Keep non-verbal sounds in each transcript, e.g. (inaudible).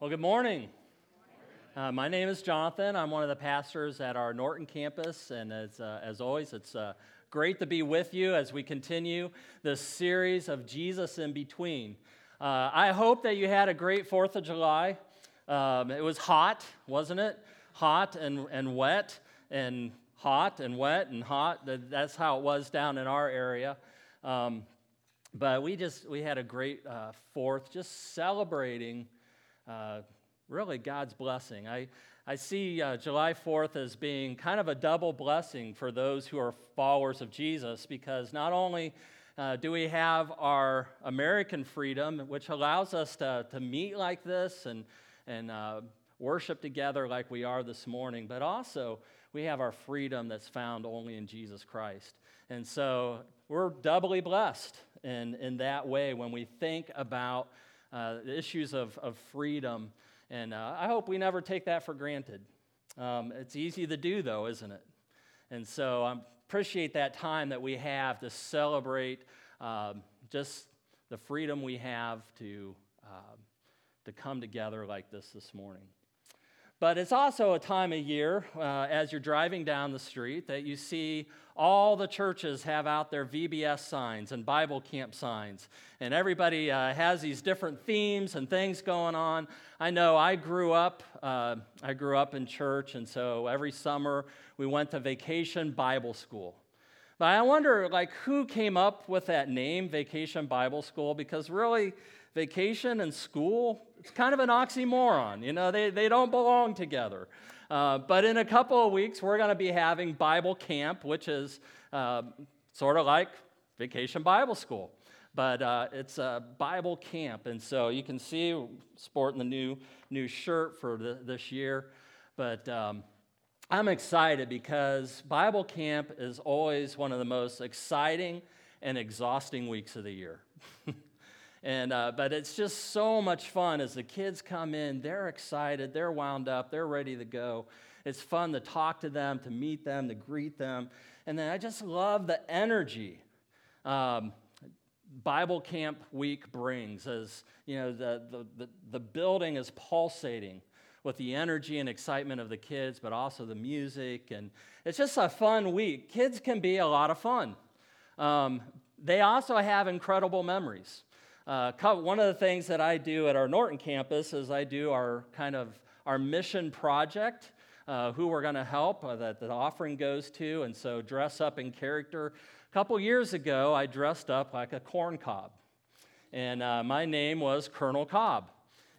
Well, good morning. Uh, my name is Jonathan. I'm one of the pastors at our Norton campus, and as, uh, as always, it's uh, great to be with you as we continue this series of Jesus in Between. Uh, I hope that you had a great Fourth of July. Um, it was hot, wasn't it? Hot and, and wet, and hot and wet and hot. That's how it was down in our area. Um, but we just we had a great uh, Fourth, just celebrating uh, really God's blessing. I, I see uh, July 4th as being kind of a double blessing for those who are followers of Jesus because not only uh, do we have our American freedom, which allows us to, to meet like this and, and uh, worship together like we are this morning, but also we have our freedom that's found only in Jesus Christ. And so we're doubly blessed in, in that way when we think about uh, the issues of, of freedom. And uh, I hope we never take that for granted. Um, it's easy to do, though, isn't it? And so I appreciate that time that we have to celebrate um, just the freedom we have to, uh, to come together like this this morning. But it's also a time of year, uh, as you're driving down the street, that you see all the churches have out their VBS signs and Bible camp signs. And everybody uh, has these different themes and things going on. I know I grew up, uh, I grew up in church, and so every summer we went to vacation Bible school. But I wonder, like, who came up with that name, Vacation Bible School? Because really, vacation and school, it's kind of an oxymoron. You know, they, they don't belong together. Uh, but in a couple of weeks, we're going to be having Bible camp, which is uh, sort of like vacation Bible school. But uh, it's a Bible camp. And so you can see sporting the new, new shirt for the, this year. But um, I'm excited because Bible camp is always one of the most exciting and exhausting weeks of the year. (laughs) And, uh, but it's just so much fun as the kids come in. They're excited, they're wound up, they're ready to go. It's fun to talk to them, to meet them, to greet them. And then I just love the energy um, Bible Camp Week brings as you know the, the, the, the building is pulsating with the energy and excitement of the kids, but also the music. And it's just a fun week. Kids can be a lot of fun. Um, they also have incredible memories. Uh, one of the things that I do at our Norton campus is I do our kind of our mission project, uh, who we're going to help uh, that the offering goes to, and so dress up in character. A couple years ago, I dressed up like a corn cob, and uh, my name was Colonel Cobb,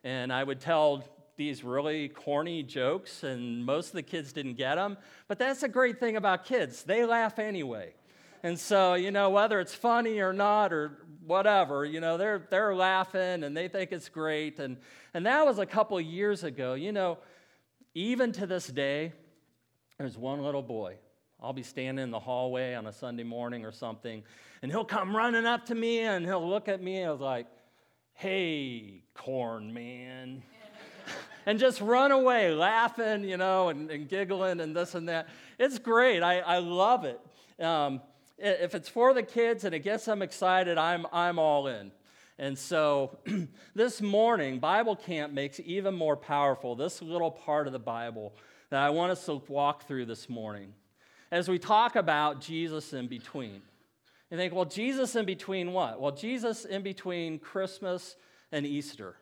and I would tell these really corny jokes, and most of the kids didn't get them. But that's a great thing about kids; they laugh anyway. And so, you know, whether it's funny or not or whatever, you know, they're, they're laughing and they think it's great. And, and that was a couple years ago. You know, even to this day, there's one little boy. I'll be standing in the hallway on a Sunday morning or something, and he'll come running up to me and he'll look at me and like, hey, corn man. (laughs) and just run away laughing, you know, and, and, giggling and this and that. It's great. I, I love it. Um, if it's for the kids and it gets them excited, I'm, I'm all in. And so (clears throat) this morning, Bible Camp makes even more powerful this little part of the Bible that I want us to walk through this morning. As we talk about Jesus in between. You think, well, Jesus in between what? Well, Jesus in between Christmas and Easter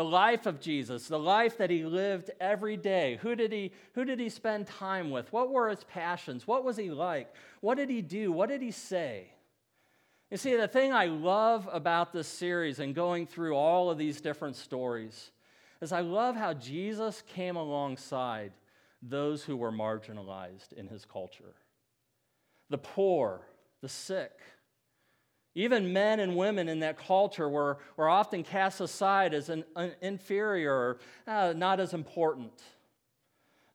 the life of Jesus, the life that he lived every day. Who did he, who did he spend time with? What were his passions? What was he like? What did he do? What did he say? You see, the thing I love about this series and going through all of these different stories is I love how Jesus came alongside those who were marginalized in his culture the poor, the sick, even men and women in that culture were, were often cast aside as an, an inferior, uh, not as important.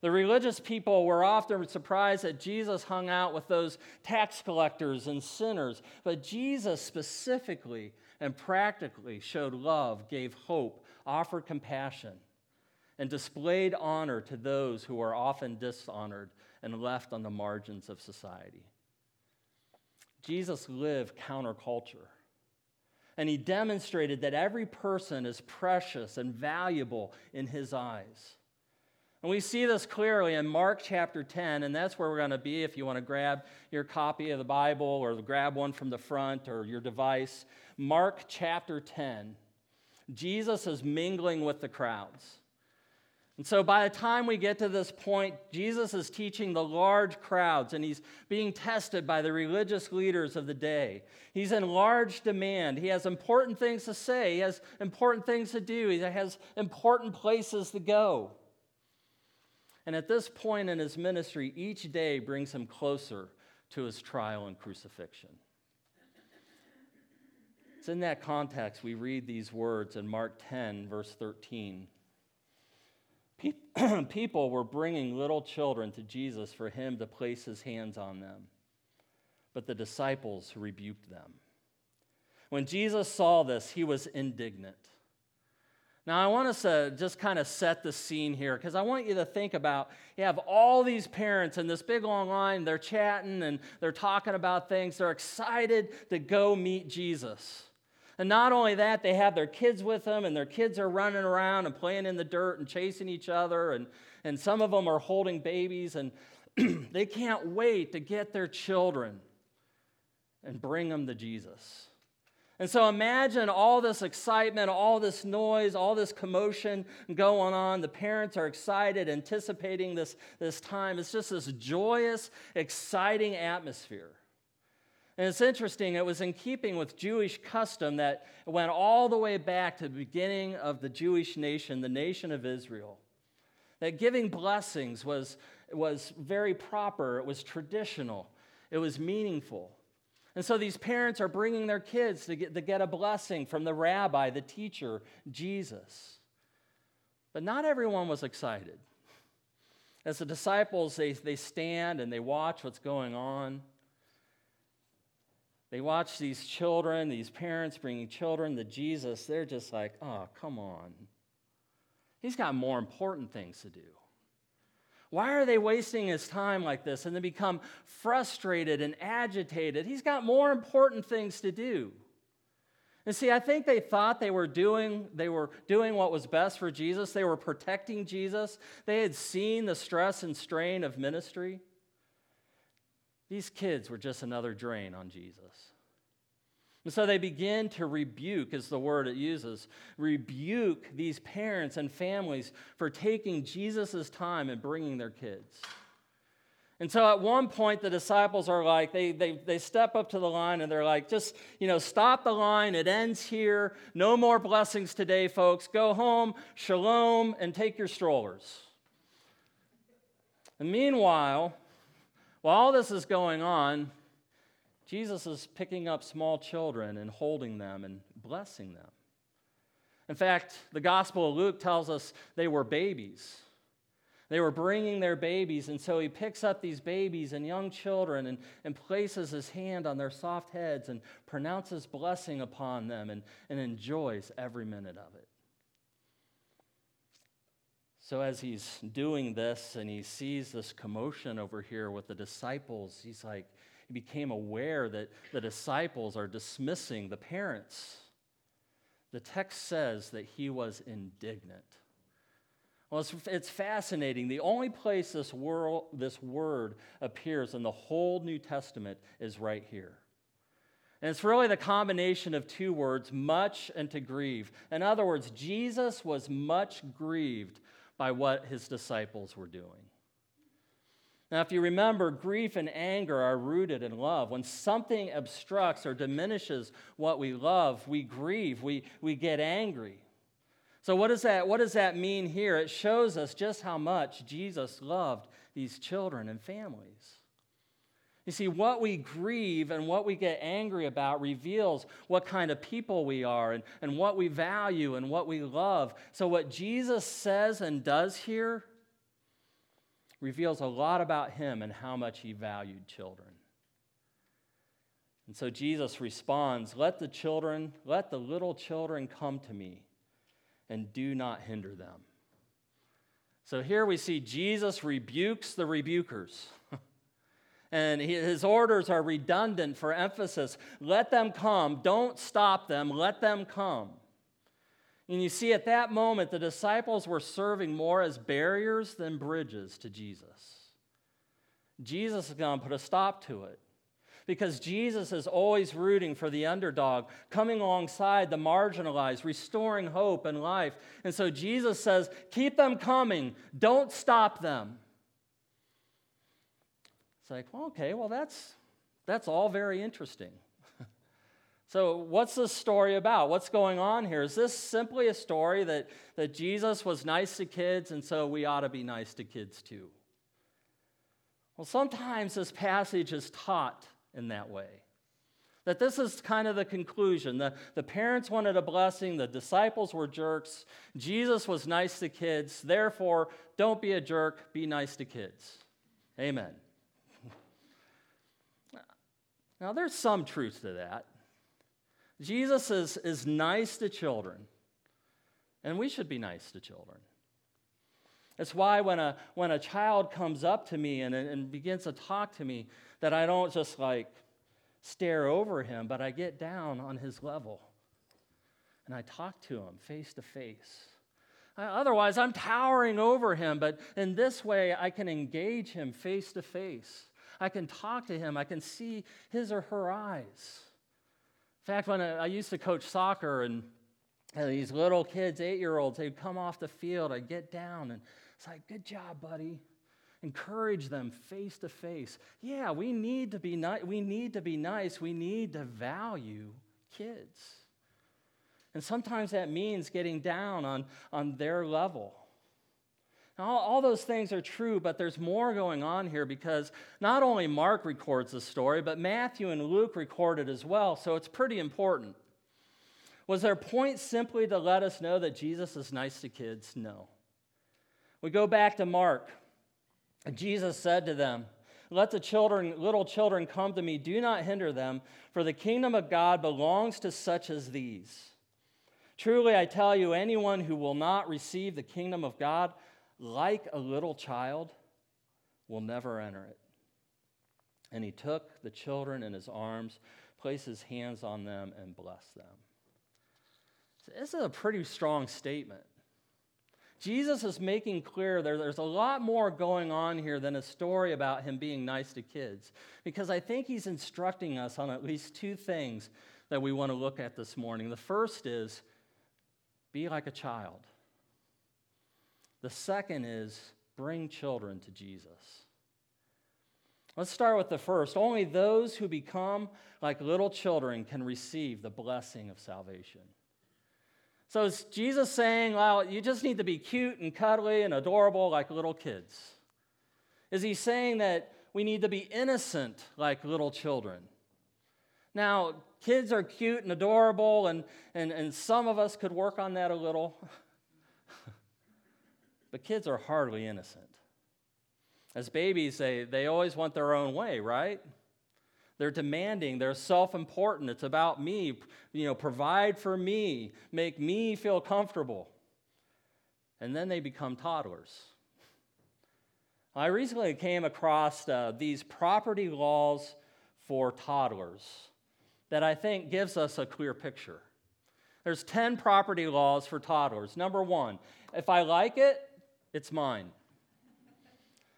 The religious people were often surprised that Jesus hung out with those tax collectors and sinners, but Jesus specifically and practically showed love, gave hope, offered compassion, and displayed honor to those who were often dishonored and left on the margins of society. Jesus lived counterculture. And he demonstrated that every person is precious and valuable in his eyes. And we see this clearly in Mark chapter 10, and that's where we're going to be if you want to grab your copy of the Bible or grab one from the front or your device. Mark chapter 10. Jesus is mingling with the crowds. And so by the time we get to this point, Jesus is teaching the large crowds and he's being tested by the religious leaders of the day. He's in large demand. He has important things to say, he has important things to do, he has important places to go. And at this point in his ministry, each day brings him closer to his trial and crucifixion. It's in that context we read these words in Mark 10, verse 13. (clears throat) People were bringing little children to Jesus for him to place his hands on them, but the disciples rebuked them. When Jesus saw this, he was indignant. Now, I want us to just kind of set the scene here because I want you to think about you have all these parents in this big long line, they're chatting and they're talking about things, they're excited to go meet Jesus. And not only that, they have their kids with them, and their kids are running around and playing in the dirt and chasing each other, and, and some of them are holding babies, and (clears throat) they can't wait to get their children and bring them to Jesus. And so imagine all this excitement, all this noise, all this commotion going on. The parents are excited, anticipating this, this time. It's just this joyous, exciting atmosphere. And it's interesting, it was in keeping with Jewish custom that went all the way back to the beginning of the Jewish nation, the nation of Israel. That giving blessings was, was very proper, it was traditional, it was meaningful. And so these parents are bringing their kids to get, to get a blessing from the rabbi, the teacher, Jesus. But not everyone was excited. As the disciples, they, they stand and they watch what's going on. They watch these children, these parents bringing children to Jesus. They're just like, oh, come on. He's got more important things to do. Why are they wasting his time like this? And they become frustrated and agitated. He's got more important things to do. And see, I think they thought they were doing they were doing what was best for Jesus. They were protecting Jesus. They had seen the stress and strain of ministry. These kids were just another drain on Jesus. And so they begin to rebuke, is the word it uses, rebuke these parents and families for taking Jesus' time and bringing their kids. And so at one point, the disciples are like, they, they, they step up to the line and they're like, just, you know, stop the line. It ends here. No more blessings today, folks. Go home, shalom, and take your strollers. And meanwhile, while all this is going on, Jesus is picking up small children and holding them and blessing them. In fact, the Gospel of Luke tells us they were babies. They were bringing their babies, and so he picks up these babies and young children and, and places his hand on their soft heads and pronounces blessing upon them and, and enjoys every minute of it. So, as he's doing this and he sees this commotion over here with the disciples, he's like, he became aware that the disciples are dismissing the parents. The text says that he was indignant. Well, it's, it's fascinating. The only place this, world, this word appears in the whole New Testament is right here. And it's really the combination of two words, much and to grieve. In other words, Jesus was much grieved by what his disciples were doing. Now, if you remember, grief and anger are rooted in love. When something obstructs or diminishes what we love, we grieve, we, we get angry. So, what does, that, what does that mean here? It shows us just how much Jesus loved these children and families. You see, what we grieve and what we get angry about reveals what kind of people we are and, and what we value and what we love. So, what Jesus says and does here reveals a lot about him and how much he valued children. And so Jesus responds, Let the children, let the little children come to me, and do not hinder them. So here we see Jesus rebukes the rebukers. And his orders are redundant for emphasis. Let them come. Don't stop them. Let them come. And you see, at that moment, the disciples were serving more as barriers than bridges to Jesus. Jesus is going to put a stop to it because Jesus is always rooting for the underdog, coming alongside the marginalized, restoring hope and life. And so Jesus says, Keep them coming, don't stop them. It's like, well, okay, well, that's, that's all very interesting. (laughs) so, what's this story about? What's going on here? Is this simply a story that, that Jesus was nice to kids, and so we ought to be nice to kids too? Well, sometimes this passage is taught in that way. That this is kind of the conclusion. The, the parents wanted a blessing, the disciples were jerks, Jesus was nice to kids, therefore, don't be a jerk, be nice to kids. Amen. Now, there's some truth to that. Jesus is, is nice to children, and we should be nice to children. It's why when a, when a child comes up to me and, and begins to talk to me, that I don't just like stare over him, but I get down on his level and I talk to him face to face. Otherwise, I'm towering over him, but in this way, I can engage him face to face. I can talk to him, I can see his or her eyes. In fact, when I, I used to coach soccer and, and these little kids, eight year olds, they'd come off the field, I'd get down and it's like, good job, buddy. Encourage them face to face. Yeah, we need to be nice. We need to be nice. We need to value kids. And sometimes that means getting down on, on their level. Now, all, those things are true, but there's more going on here because not only Mark records the story, but Matthew and Luke record it as well, so it's pretty important. Was their point simply to let us know that Jesus is nice to kids? No. We go back to Mark. Jesus said to them, Let the children, little children come to me, do not hinder them, for the kingdom of God belongs to such as these. Truly, I tell you, anyone who will not receive the kingdom of God like a little child will never enter it. And he took the children in his arms, placed his hands on them, and blessed them. So this is a pretty strong statement. Jesus is making clear there, there's a lot more going on here than a story about him being nice to kids, because I think he's instructing us on at least two things that we want to look at this morning. The first is be like a child, the second is bring children to Jesus. Let's start with the first. Only those who become like little children can receive the blessing of salvation. So is Jesus saying, well, you just need to be cute and cuddly and adorable like little kids? Is he saying that we need to be innocent like little children? Now, kids are cute and adorable, and, and, and some of us could work on that a little. (laughs) but kids are hardly innocent. As babies, they, they always want their own way, right? They're demanding, they're self important. It's about me. You know, provide for me, make me feel comfortable. And then they become toddlers. I recently came across uh, these property laws for toddlers that I think gives us a clear picture. There's 10 property laws for toddlers. Number one, if I like it, it's mine.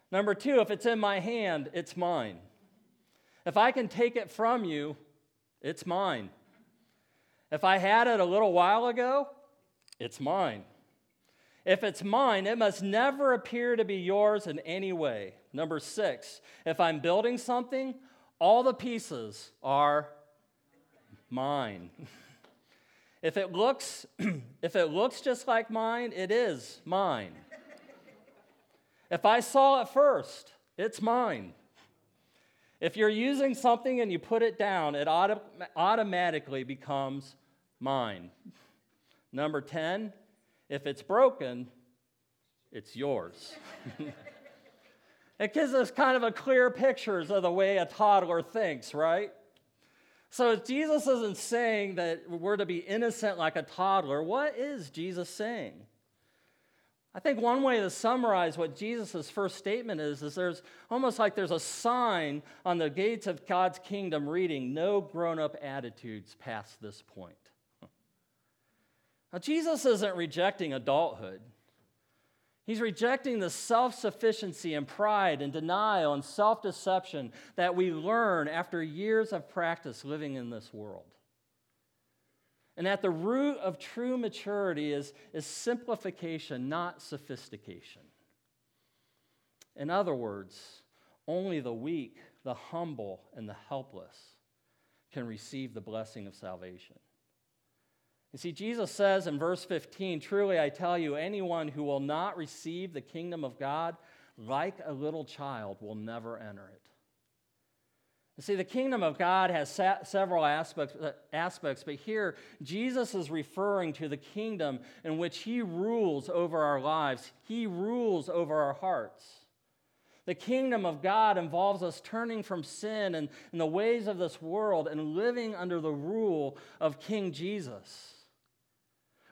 Number two, if it's in my hand, it's mine. If I can take it from you, it's mine. If I had it a little while ago, it's mine. If it's mine, it must never appear to be yours in any way. Number six, if I'm building something, all the pieces are mine. (laughs) if it looks (clears throat) if it looks just like mine, it is mine. If I saw it first, it's mine. If you're using something and you put it down, it auto- automatically becomes mine. Number 10, if it's broken, it's yours. (laughs) it gives us kind of a clear picture of the way a toddler thinks, right? So Jesus isn't saying that we're to be innocent like a toddler. What is Jesus saying? I think one way to summarize what Jesus' first statement is is there's almost like there's a sign on the gates of God's kingdom reading, no grown up attitudes past this point. Now, Jesus isn't rejecting adulthood. He's rejecting the self sufficiency and pride and denial and self deception that we learn after years of practice living in this world. And at the root of true maturity is, is simplification, not sophistication. In other words, only the weak, the humble, and the helpless can receive the blessing of salvation. You see, Jesus says in verse 15, Truly I tell you, anyone who will not receive the kingdom of God like a little child will never enter it. See, the kingdom of God has several aspects, uh, aspects, but here Jesus is referring to the kingdom in which he rules over our lives, he rules over our hearts. The kingdom of God involves us turning from sin and, and the ways of this world and living under the rule of King Jesus.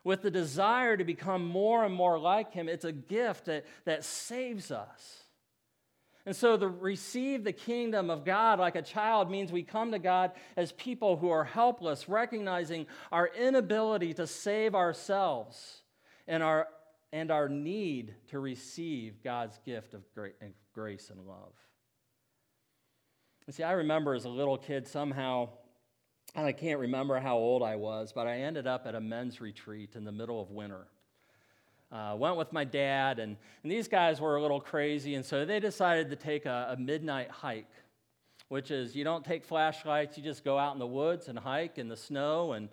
With the desire to become more and more like him, it's a gift that, that saves us. And so, to receive the kingdom of God like a child means we come to God as people who are helpless, recognizing our inability to save ourselves and our, and our need to receive God's gift of grace and love. And see, I remember as a little kid somehow, and I can't remember how old I was, but I ended up at a men's retreat in the middle of winter. Uh, went with my dad, and, and these guys were a little crazy, and so they decided to take a, a midnight hike, which is you don't take flashlights, you just go out in the woods and hike in the snow. And,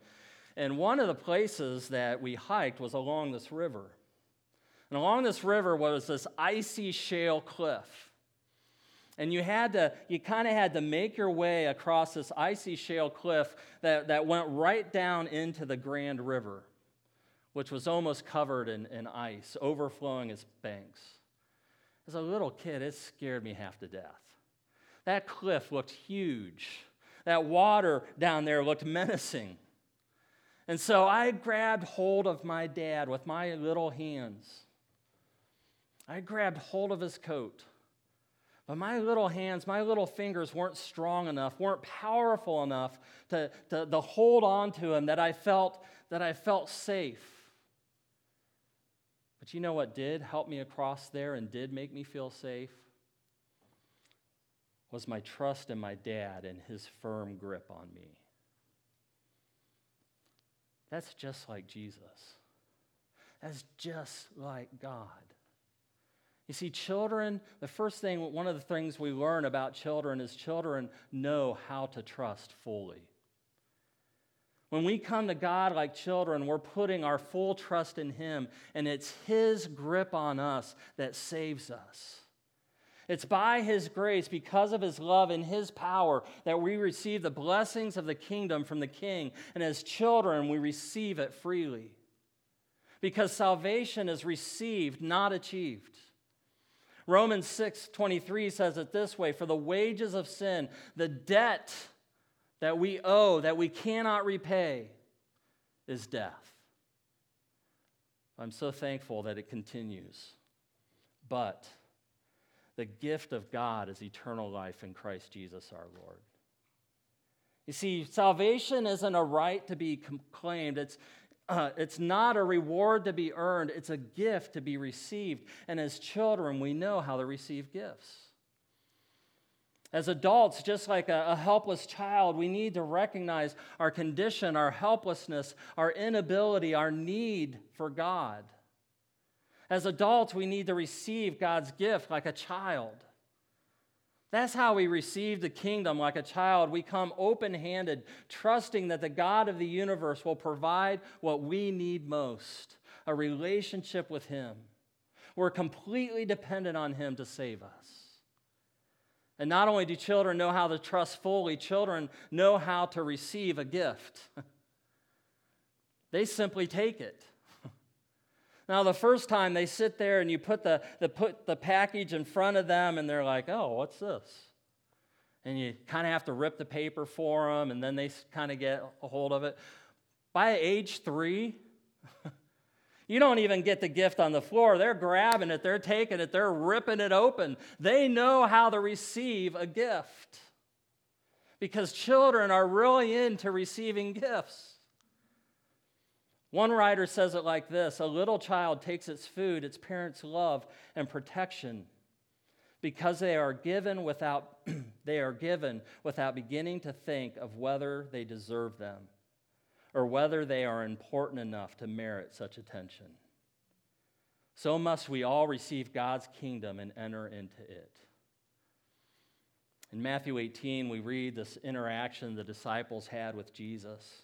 and one of the places that we hiked was along this river. And along this river was this icy shale cliff. And you had to, you kind of had to make your way across this icy shale cliff that, that went right down into the Grand River which was almost covered in, in ice, overflowing its banks. As a little kid, it scared me half to death. That cliff looked huge. That water down there looked menacing. And so I grabbed hold of my dad with my little hands. I grabbed hold of his coat. But my little hands, my little fingers weren't strong enough, weren't powerful enough to, to, to hold on to him that I felt that I felt safe. But you know what did help me across there and did make me feel safe? Was my trust in my dad and his firm grip on me. That's just like Jesus. That's just like God. You see, children, the first thing, one of the things we learn about children is children know how to trust fully. When we come to God like children, we're putting our full trust in Him, and it's His grip on us that saves us. It's by His grace, because of His love and His power, that we receive the blessings of the kingdom from the King. And as children, we receive it freely. Because salvation is received, not achieved. Romans 6 23 says it this way For the wages of sin, the debt that we owe, that we cannot repay, is death. I'm so thankful that it continues. But the gift of God is eternal life in Christ Jesus our Lord. You see, salvation isn't a right to be claimed. It's, uh, it's not a reward to be earned. It's a gift to be received. And as children, we know how to receive gifts. As adults, just like a, a, helpless child, we need to recognize our condition, our helplessness, our inability, our need for God. As adults, we need to receive God's gift like a child. That's how we receive the kingdom like a child. We come open handed, trusting that the God of the universe will provide what we need most a relationship with Him. We're completely dependent on Him to save us. And not only do children know how to trust fully, children know how to receive a gift. (laughs) they simply take it. (laughs) Now, the first time they sit there and you put the, the, put the package in front of them and they're like, oh, what's this? And you kind of have to rip the paper for them and then they kind of get a hold of it. By age three, (laughs) You don't even get the gift on the floor. They're grabbing it, they're taking it, they're ripping it open. They know how to receive a gift because children are really into receiving gifts. One writer says it like this A little child takes its food, its parents' love and protection because they are given without (clears throat) they are given without beginning to think of whether they deserve them or whether they are important enough to merit such attention. So must we all receive God's kingdom and enter into it. In Matthew 18, we read this interaction the disciples had with Jesus.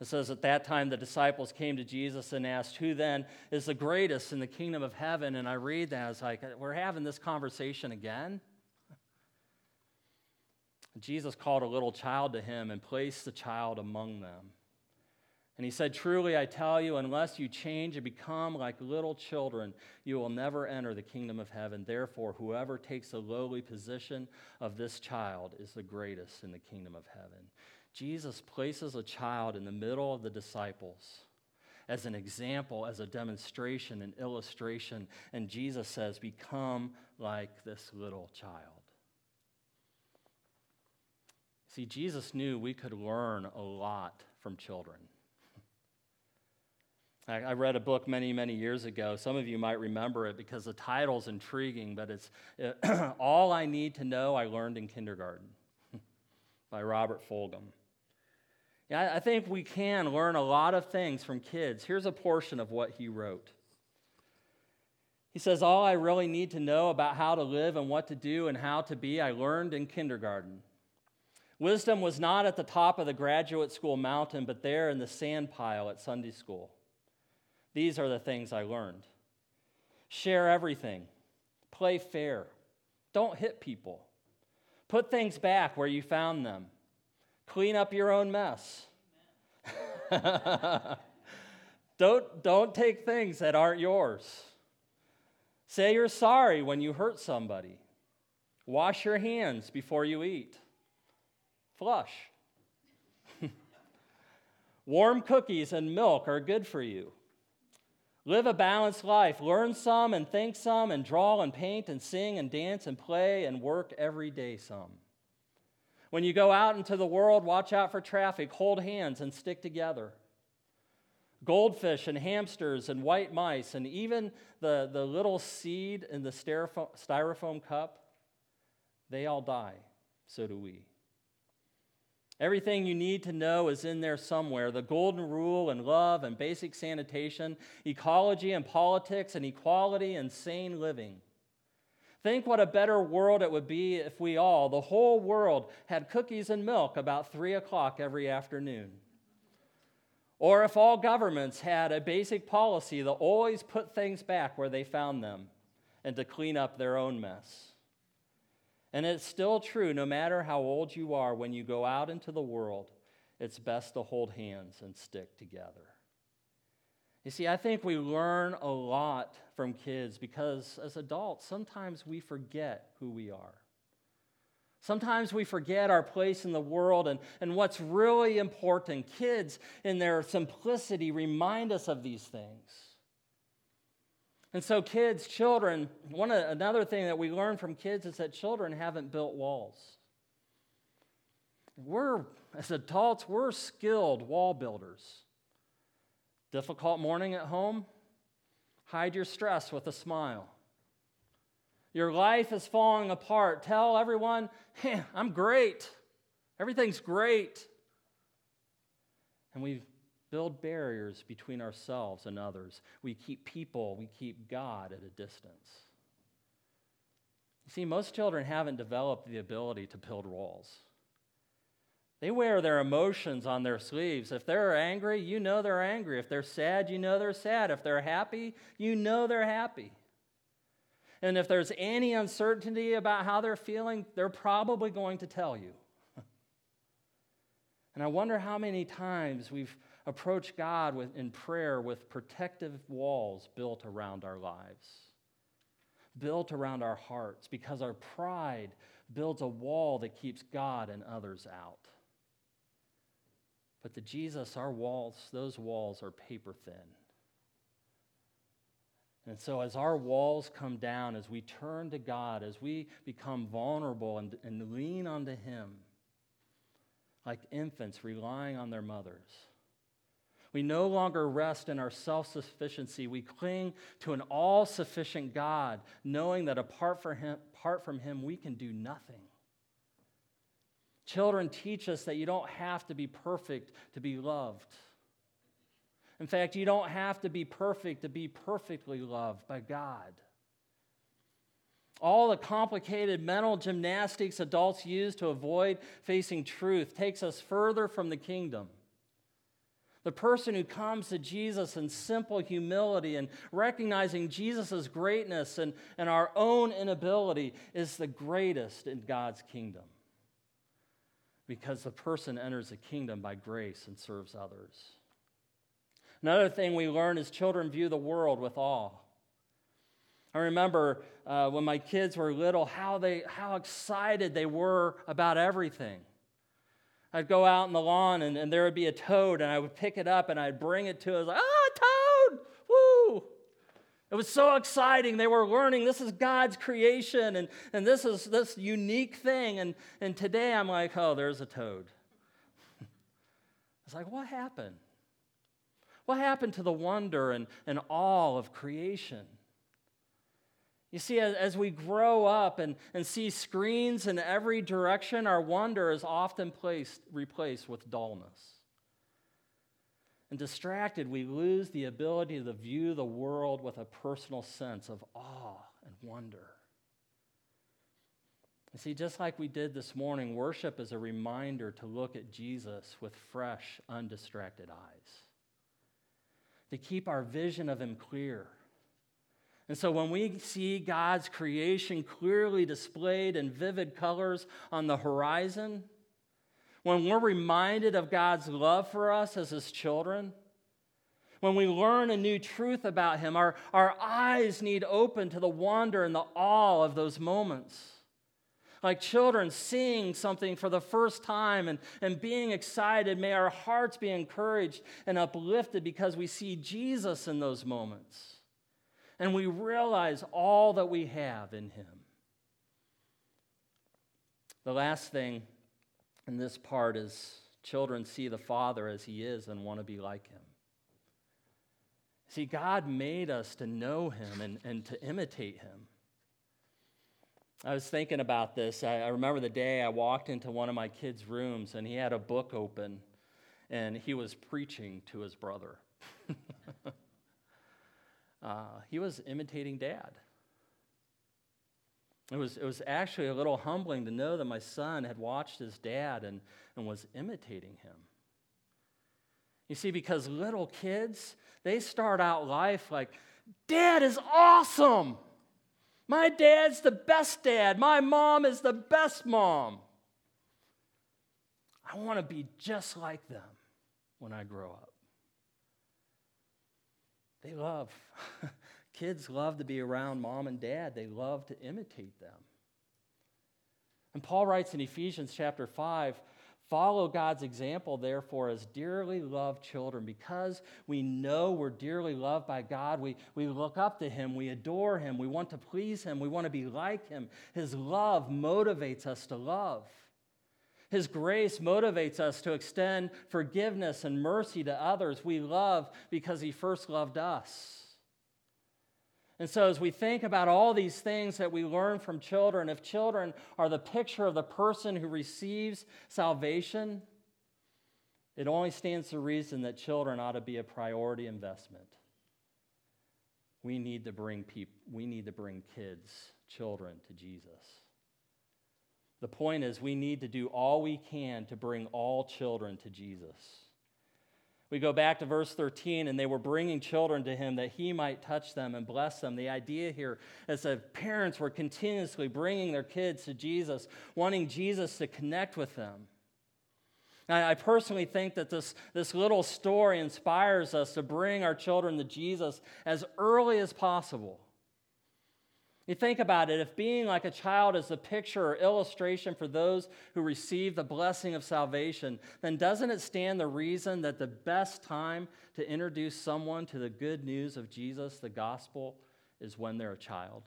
It says, At that time, the disciples came to Jesus and asked, Who then is the greatest in the kingdom of heaven? And I read that, it's like, We're having this conversation again. Jesus called a little child to him and placed the child among them. And he said, Truly, I tell you, unless you change and become like little children, you will never enter the kingdom of heaven. Therefore, whoever takes the lowly position of this child is the greatest in the kingdom of heaven. Jesus places a child in the middle of the disciples as an example, as a demonstration, an illustration. And Jesus says, Become like this little child. See, Jesus knew we could learn a lot from children. I read a book many, many years ago. Some of you might remember it because the title's intriguing, but it's uh, (clears throat) All I Need to Know I Learned in Kindergarten (laughs) by Robert Fulghum. Yeah, I think we can learn a lot of things from kids. Here's a portion of what he wrote. He says, All I really need to know about how to live and what to do and how to be, I learned in kindergarten. Wisdom was not at the top of the graduate school mountain, but there in the sand pile at Sunday school. These are the things I learned share everything, play fair, don't hit people, put things back where you found them, clean up your own mess. (laughs) don't, don't take things that aren't yours. Say you're sorry when you hurt somebody. Wash your hands before you eat. Flush. (laughs) Warm cookies and milk are good for you. Live a balanced life. Learn some and think some, and draw and paint and sing and dance and play and work every day some. When you go out into the world, watch out for traffic, hold hands, and stick together. Goldfish and hamsters and white mice, and even the, the little seed in the styrofoam cup, they all die. So do we. Everything you need to know is in there somewhere the golden rule and love and basic sanitation, ecology and politics and equality and sane living. Think what a better world it would be if we all, the whole world, had cookies and milk about 3 o'clock every afternoon. Or if all governments had a basic policy to always put things back where they found them and to clean up their own mess. And it's still true, no matter how old you are, when you go out into the world, it's best to hold hands and stick together. You see, I think we learn a lot from kids because as adults, sometimes we forget who we are. Sometimes we forget our place in the world and, and what's really important. Kids, in their simplicity, remind us of these things. And so, kids, children, one uh, another thing that we learn from kids is that children haven't built walls. We're, as adults, we're skilled wall builders. Difficult morning at home? Hide your stress with a smile. Your life is falling apart. Tell everyone, hey, I'm great. Everything's great. And we build barriers between ourselves and others. We keep people, we keep God at a distance. You see, most children haven't developed the ability to build walls. They wear their emotions on their sleeves. If they're angry, you know they're angry. If they're sad, you know they're sad. If they're happy, you know they're happy. And if there's any uncertainty about how they're feeling, they're probably going to tell you. (laughs) and I wonder how many times we've approach God with, in prayer with protective walls built around our lives, built around our hearts, because our pride builds a wall that keeps God and others out. But to Jesus, our walls, those walls are paper thin. And so, as our walls come down, as we turn to God, as we become vulnerable and, and lean onto Him, like infants relying on their mothers, we no longer rest in our self sufficiency. We cling to an all sufficient God, knowing that apart from, him, apart from Him, we can do nothing. Children teach us that you don't have to be perfect to be loved. In fact, you don't have to be perfect to be perfectly loved by God. All the complicated mental gymnastics adults use to avoid facing truth takes us further from the kingdom. The person who comes to Jesus in simple humility and recognizing Jesus' greatness and, and our own inability is the greatest in God's kingdom. Because the person enters the kingdom by grace and serves others. Another thing we learn is children view the world with awe. I remember uh, when my kids were little how, they, how excited they were about everything. I'd go out in the lawn and, and there would be a toad, and I would pick it up and I'd bring it to. I was like, "Ah, toad! Woo!" It was so exciting. They were learning this is God's creation, and, and this is this unique thing. And, and today I'm like, "Oh, there's a toad." (laughs) it's like, what happened? What happened to the wonder and, and awe of creation? You see, as, we grow up and, and see screens in every direction, our wonder is often placed, replaced with dullness. And distracted, we lose the ability to view the world with a personal sense of awe and wonder. You see, just like we did this morning, worship is a reminder to look at Jesus with fresh, undistracted eyes to keep our vision of Him clear. And so when we see God's creation clearly displayed in vivid colors on the horizon, when we're reminded of God's love for us as His children, when we learn a new truth about Him, our, our eyes need open to the wonder and the awe of those moments like children seeing something for the first time and, and being excited. May our hearts be encouraged and uplifted because we see Jesus in those moments. And we realize all that we have in Him. The last thing in this part is children see the Father as He is and want to be like Him. See, God made us to know Him and, and to imitate Him. I was thinking about this. I, I, remember the day I walked into one of my kids' rooms and he had a book open and he was preaching to his brother. (laughs) uh, he was imitating dad. It was, it was actually a little humbling to know that my son had watched his dad and, and was imitating him. You see, because little kids, they start out life like, Dad is awesome. My dad's the best dad. My mom is the best mom. I want to be just like them when I grow up. They love, (laughs) kids love to be around mom and dad, they love to imitate them. And Paul writes in Ephesians chapter 5 Follow God's example, therefore, as dearly loved children. Because we know we're dearly loved by God, we, we look up to Him, we adore Him, we want to please Him, we want to be like Him. His love motivates us to love. His grace motivates us to extend forgiveness and mercy to others. We love because He first loved us. And so, as we think about all these things that we learn from children, if children are the picture of the person who receives salvation, it only stands to reason that children ought to be a priority investment. We need to bring people, we need to bring kids, children to Jesus. The point is, we need to do all we can to bring all children to Jesus. We go back to verse 13, and they were bringing children to him that he might touch them and bless them. The idea here is that parents were continuously bringing their kids to Jesus, wanting Jesus to connect with them. I personally think that this, this little story inspires us to bring our children to Jesus as early as possible. You think about it, if being like a child is a picture or illustration for those who receive the blessing of salvation, then doesn't it stand the reason that the best time to introduce someone to the good news of Jesus, the gospel, is when they're a child.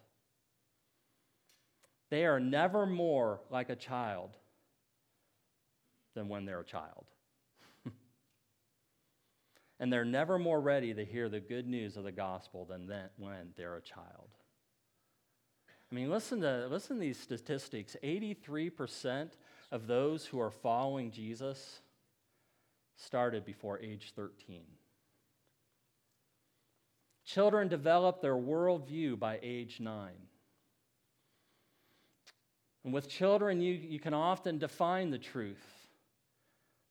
They are never more like a child than when they're a child. (laughs) and they're never more ready to hear the good news of the gospel than when they're a child. I mean, listen to, listen to these statistics 83% of those who are following Jesus started before age 13. Children develop their worldview by age nine. And with children, you, you can often define the truth.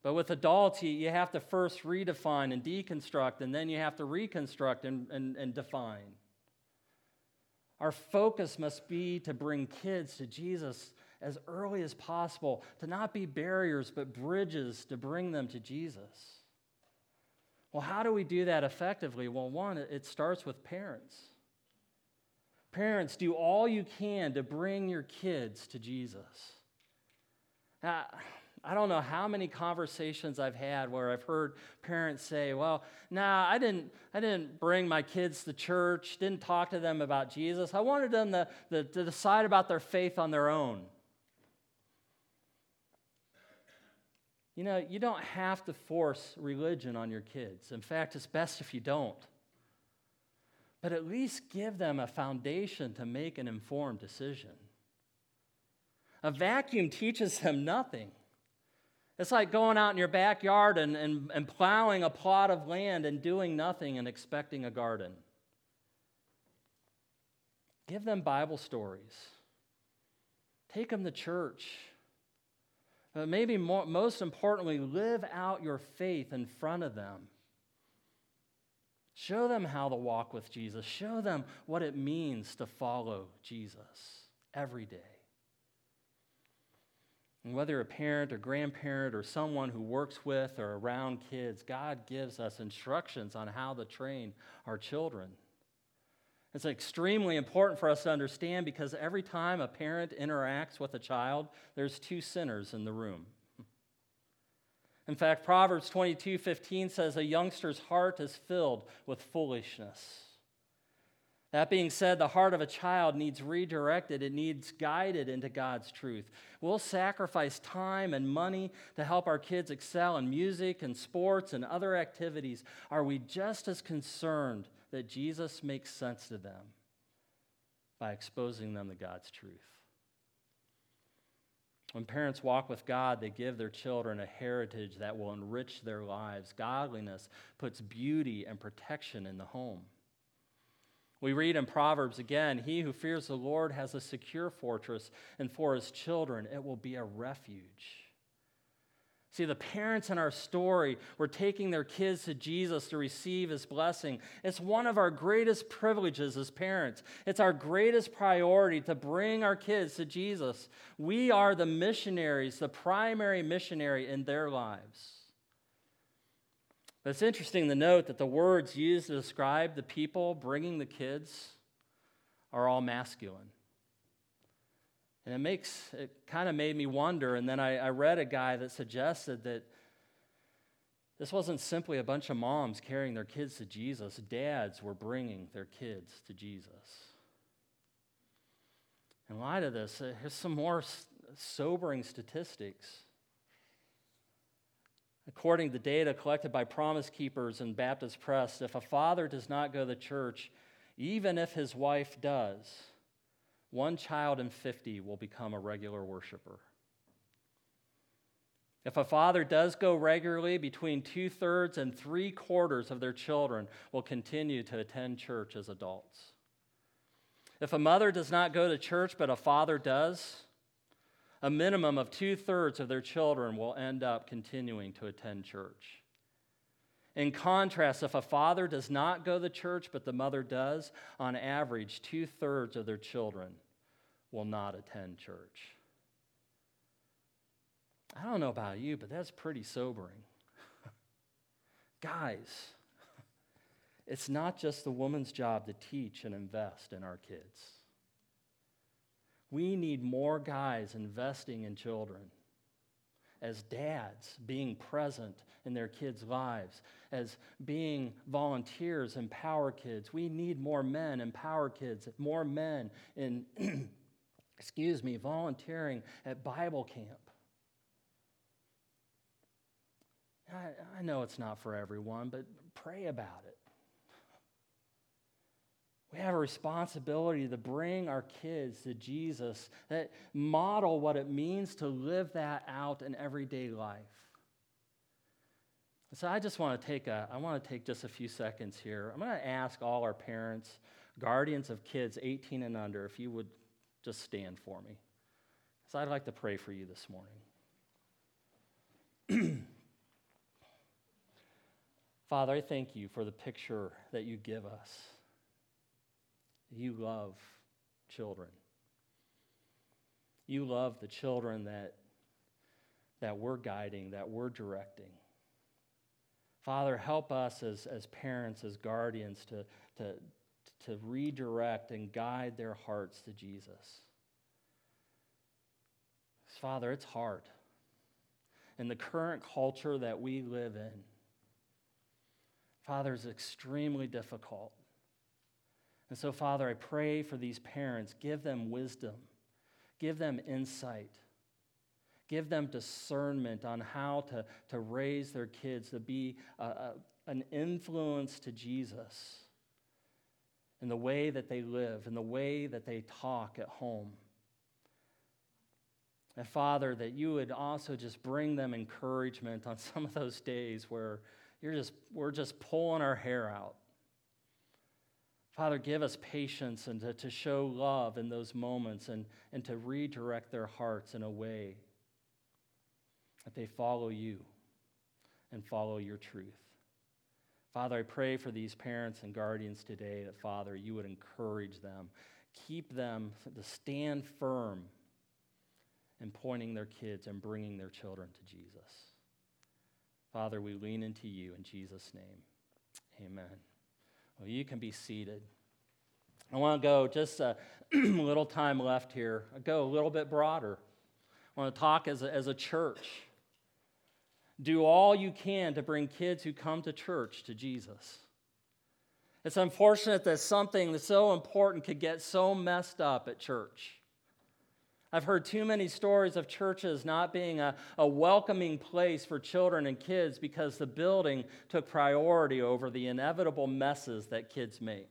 But with adults, you, you have to first redefine and deconstruct, and then you have to reconstruct and, and, and define. Our focus must be to bring kids to Jesus as early as possible, to not be barriers, but bridges to bring them to Jesus. Well, how do we do that effectively? Well, one, it starts with parents. Parents, do all you can to bring your kids to Jesus. Now, I don't know how many conversations I've had where I've heard parents say, "Well, nah, I didn't, I didn't bring my kids to church, didn't talk to them about Jesus. I wanted them to, to, to decide about their faith on their own." You know, you don't have to force religion on your kids. In fact, it's best if you don't. But at least give them a foundation to make an informed decision. A vacuum teaches them nothing. It's like going out in your backyard and, and, and plowing a plot of land and doing nothing and expecting a garden. Give them Bible stories. Take them to church. But maybe more, most importantly, live out your faith in front of them. Show them how to walk with Jesus. Show them what it means to follow Jesus every day. And whether a parent or grandparent or someone who works with or around kids, God gives us instructions on how to train our children. It's extremely important for us to understand because every time a parent interacts with a child, there's two sinners in the room. In fact, Proverbs 22 15 says, A youngster's heart is filled with foolishness. That being said, the heart of a child needs redirected, it needs guided into God's truth. We'll sacrifice time and money to help our kids excel in music and sports and other activities. Are we just as concerned that Jesus makes sense to them by exposing them to God's truth. When parents walk with God, they give their children a heritage that will enrich their lives. Godliness puts beauty and protection in the home. We read in Proverbs again He who fears the Lord has a secure fortress, and for his children it will be a refuge. See, the parents in our story were taking their kids to Jesus to receive his blessing. It's one of our greatest privileges as parents. It's our greatest priority to bring our kids to Jesus. We are the missionaries, the primary missionary in their lives. But it's interesting to note that the words used to describe the people bringing the kids are all masculine. And it makes, it kind of made me wonder. And then I, I read a guy that suggested that this wasn't simply a bunch of moms carrying their kids to Jesus, dads were bringing their kids to Jesus. In light of this, uh, here's some more sobering statistics. According to data collected by Promise Keepers and Baptist Press, if a father does not go to church, even if his wife does, one child in 50 will become a regular worshiper. If a father does go regularly, between two thirds and three quarters of their children will continue to attend church as adults. If a mother does not go to church but a father does, a minimum of two thirds of their children will end up continuing to attend church. In contrast, if a father does not go to church but the mother does, on average, two thirds of their children will not attend church. I don't know about you, but that's pretty sobering. (laughs) Guys, (laughs) it's not just the woman's job to teach and invest in our kids. We need more guys investing in children. as dads, being present in their kids' lives, as being volunteers, empower kids. We need more men, empower kids, more men in, (clears throat) excuse me, volunteering at Bible camp. I, I know it's not for everyone, but pray about it. We have a responsibility to bring our kids to Jesus, that model what it means to live that out in everyday life. So I just want to take a, I want to take just a few seconds here. I'm going to ask all our parents, guardians of kids 18 and under, if you would just stand for me. So I'd like to pray for you this morning. (clears throat) Father, I thank you for the picture that you give us you love children. You love the children that, that we're guiding, that we're directing. Father, help us as, as parents, as guardians, to, to, to redirect and guide their hearts to Jesus. Father, it's hard. In the current culture that we live in, Father, it's extremely difficult. And so, Father, I pray for these parents. Give them wisdom, give them insight, give them discernment on how to, to raise their kids to be a, a, an influence to Jesus in the way that they live, in the way that they talk at home. And Father, that you would also just bring them encouragement on (laughs) some of those days where you're just, we're just pulling our hair out. Father, give us patience and to, to show love in those moments and, and to redirect their hearts in a way that they follow you and follow your truth. Father, I pray for these parents and guardians today that, Father, you would encourage them, keep them to stand firm in pointing their kids and bringing their children to Jesus. Father, we lean into you in Jesus' name. Amen. Well, you can be seated. I want to go just a (clears throat) little time left here. I go a little bit broader. I want to talk as a, as a church. Do all you can to bring kids who come to church to Jesus. It's unfortunate that something that's so important could get so messed up at church. I've heard too many stories of churches not being a, a welcoming place for children and kids because the building took priority over the inevitable messes that kids make.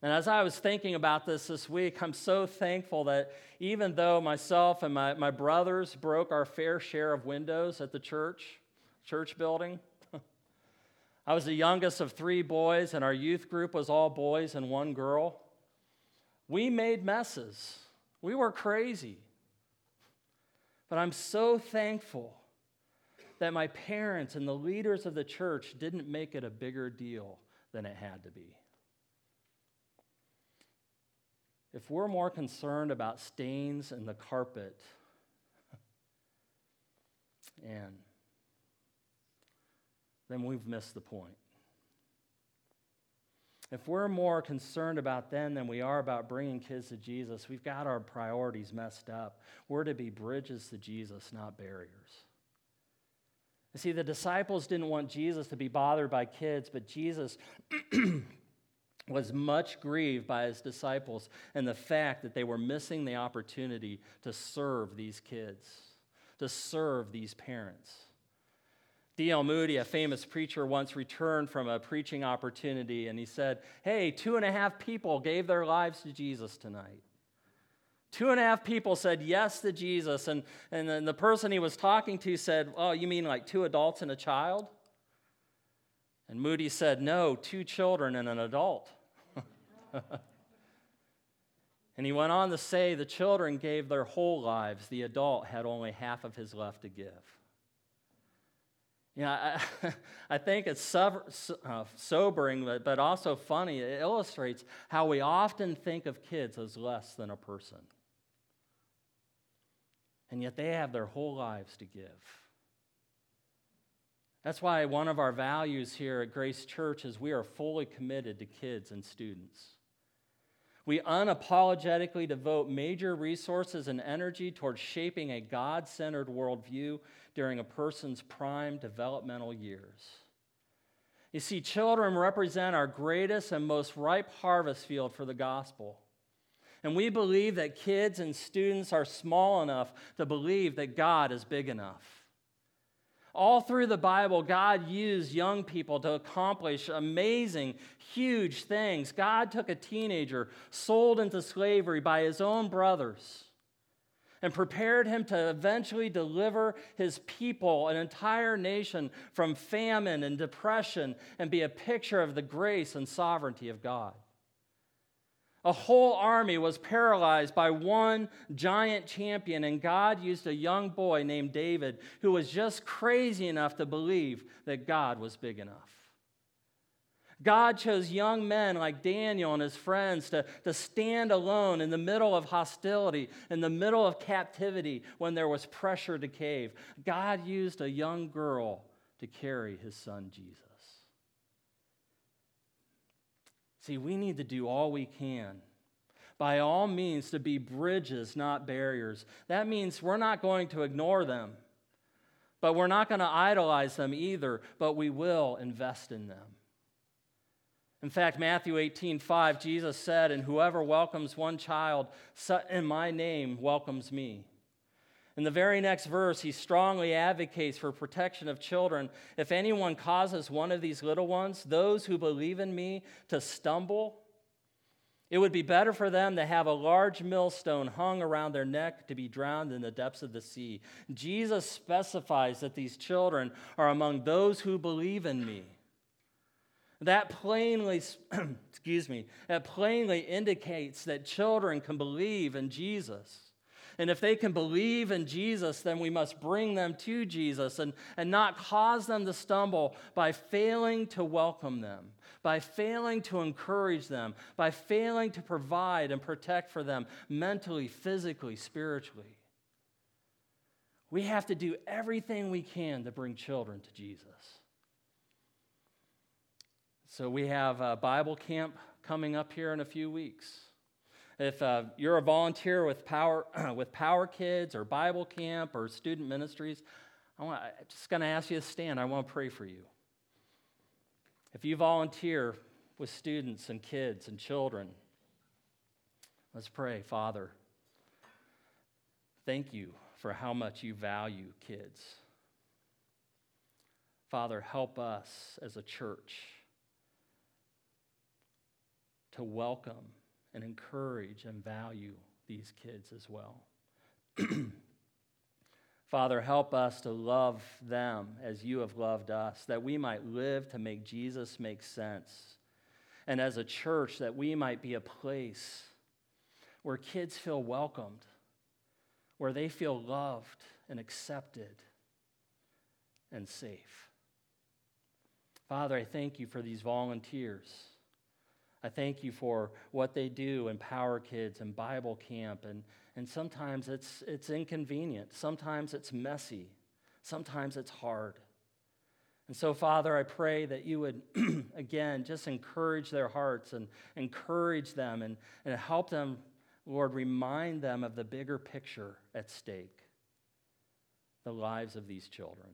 And as I was thinking about this this week, I'm so thankful that even though myself and my, my brothers broke our fair share of windows at the church, church building, (laughs) I was the youngest of three boys, and our youth group was all boys and one girl. We made messes. We were crazy. But I'm so thankful that my parents and the leaders of the church didn't make it a bigger deal than it had to be. If we're more concerned about stains in the carpet, (laughs) and then we've missed the point. If we're more concerned about them than we are about bringing kids to Jesus, we've got our priorities messed up. We're to be bridges to Jesus, not barriers. You see, the disciples didn't want Jesus to be bothered by kids, but Jesus (clears throat) was much grieved by his disciples and the fact that they were missing the opportunity to serve these kids, to serve these parents. D.L. Moody, a famous preacher, once returned from a preaching opportunity and he said, Hey, two and a half people gave their lives to Jesus tonight. Two and a half people said yes to Jesus. And, and then the person he was talking to said, Oh, you mean like two adults and a child? And Moody said, No, two children and an adult. (laughs) and he went on to say, The children gave their whole lives, the adult had only half of his left to give. You know, I, (laughs) I think it's so, uh, sobering, but, but also funny. It illustrates how we often think of kids as less than a person. And yet they have their whole lives to give. That's why one of our values here at Grace Church is we are fully committed to kids and students. We unapologetically devote major resources and energy towards shaping a God centered worldview during a person's prime developmental years. You see, children represent our greatest and most ripe harvest field for the gospel. And we believe that kids and students are small enough to believe that God is big enough. All through the Bible, God used young people to accomplish amazing, huge things. God took a teenager sold into slavery by his own brothers and prepared him to eventually deliver his people, an entire nation, from famine and depression and be a picture of the grace and sovereignty of God. A whole army was paralyzed by one giant champion, and God used a young boy named David who was just crazy enough to believe that God was big enough. God chose young men like Daniel and his friends to, to stand alone in the middle of hostility, in the middle of captivity, when there was pressure to cave. God used a young girl to carry his son Jesus. See, we need to do all we can. By all means, to be bridges, not barriers. That means we're not going to ignore them, but we're not going to idolize them either, but we will invest in them. In fact, Matthew 18, 5, Jesus said, And whoever welcomes one child in my name welcomes me. In the very next verse, he strongly advocates for protection of children. If anyone causes one of these little ones, those who believe in me, to stumble, it would be better for them to have a large millstone hung around their neck to be drowned in the depths of the sea. Jesus specifies that these children are among those who believe in me. That plainly, (clears throat) excuse me, that plainly indicates that children can believe in Jesus. And if they can believe in Jesus, then we must bring them to Jesus and, and not cause them to stumble by failing to welcome them, by failing to encourage them, by failing to provide and protect for them mentally, physically, spiritually. We have to do everything we can to bring children to Jesus. So we have a Bible camp coming up here in a few weeks. If uh, you're a volunteer with Power, (clears throat) with Power Kids or Bible Camp or Student Ministries, I want, I'm just going to ask you to stand. I want to pray for you. If you volunteer with students and kids and children, let's pray. Father, thank you for how much you value kids. Father, help us as a church to welcome and encourage and value these kids as well. (clears throat) Father, help us to love them as you have loved us, that we might live to make Jesus make sense. And as a church, that we might be a place where kids feel welcomed, where they feel loved and accepted and safe. Father, I thank you for these volunteers. I thank you for what they do in Power Kids and Bible Camp. And, and sometimes it's, it's inconvenient, sometimes it's messy, sometimes it's hard. And so, Father, I pray that you would, (clears throat) again, just encourage their hearts and encourage them and, and help them, Lord, remind them of the bigger picture at stake the lives of these children.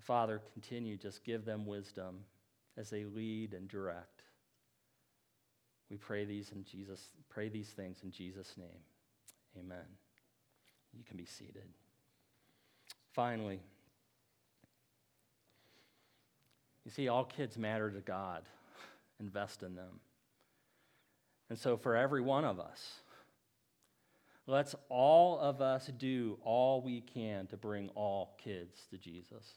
Father, continue, just give them wisdom as they lead and direct. We pray these in Jesus, pray these things in Jesus' name. Amen. You can be seated. Finally, you see, all kids matter to God. (laughs) Invest in them. And so, for every one of us, let's all of us do all we can to bring all kids to Jesus.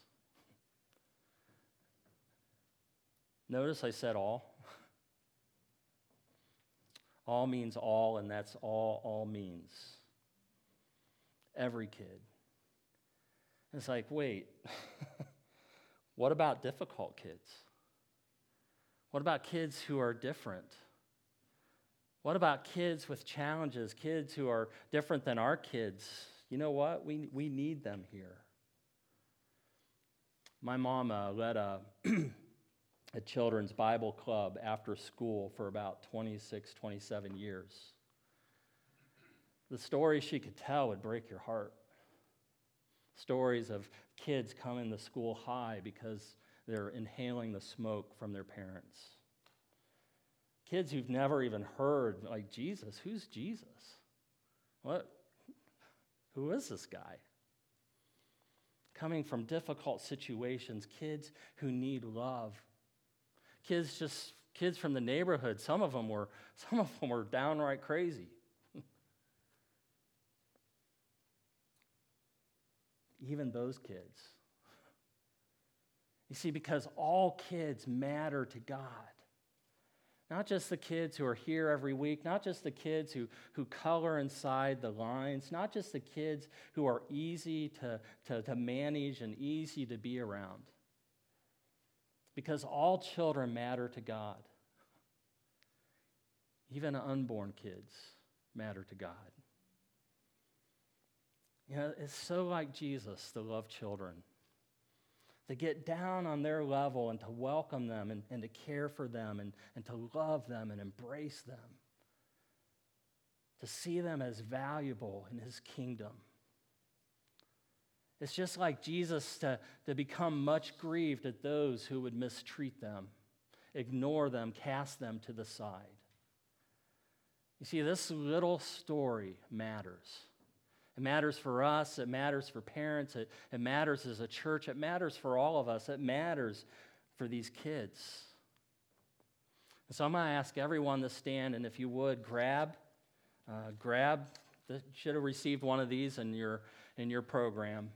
Notice I said all. All means all, and that's all all means. Every kid. It's like, wait, (laughs) what about difficult kids? What about kids who are different? What about kids with challenges, kids who are different than our kids? You know what? We, we need them here. My uh, led a (clears throat) a children's Bible club after school for about 26, 27 years. The stories she could tell would break your heart. Stories of kids coming to school high because they're inhaling the smoke from their parents. Kids who've never even heard, like, Jesus, who's Jesus? What? Who is this guy? Coming from difficult situations, kids who need love. Kids just kids from the neighborhood, some of them were (laughs) some of them were downright crazy. (laughs) Even those kids. You see, because all kids matter to God. Not just the kids who are here every week, not just the kids who, who color inside the lines, not just the kids who are easy to, to, to manage and easy to be around. Because all children matter to God. Even unborn kids matter to God. You know, it's so like Jesus to love children to get down on their level and to welcome them and, and to care for them and, and to love them and embrace them, to see them as valuable in his kingdom. It's just like Jesus to, to become much grieved at those who would mistreat them, ignore them, cast them to the side. You see, this little story matters. It matters for us. It matters for parents. It, it matters as a church. It matters for all of us. It matters for these kids. And so I'm going to ask everyone to stand, and if you would, grab, uh, grab. The, should have received one of these in your in your program.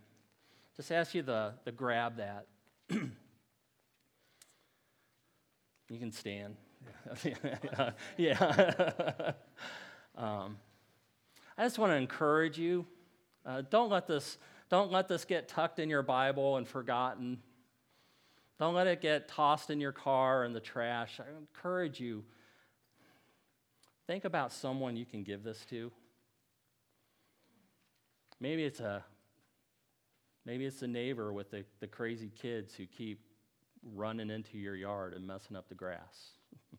Just ask you to, to grab that. (clears throat) you can stand. (laughs) yeah. (laughs) um, I just want to encourage you. Uh, don't let this don't let this get tucked in your Bible and forgotten. Don't let it get tossed in your car in the trash. I encourage you. Think about someone you can give this to. Maybe it's a maybe it's a neighbor with the, the crazy kids who keep running into your yard and messing up the grass. (laughs)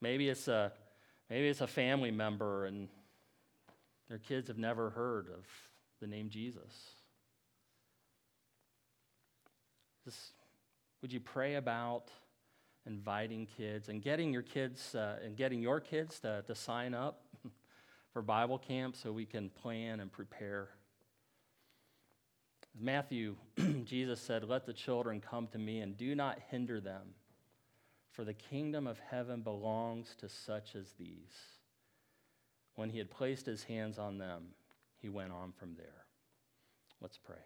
maybe it's a maybe it's a family member and their kids have never heard of the name Jesus. Just, would you pray about inviting kids and getting your kids uh, and getting your kids to, to sign up (laughs) for Bible camp so we can plan and prepare? Matthew, (clears throat) Jesus said, Let the children come to me and do not hinder them, for the kingdom of heaven belongs to such as these. When he had placed his hands on them, he went on from there. Let's pray.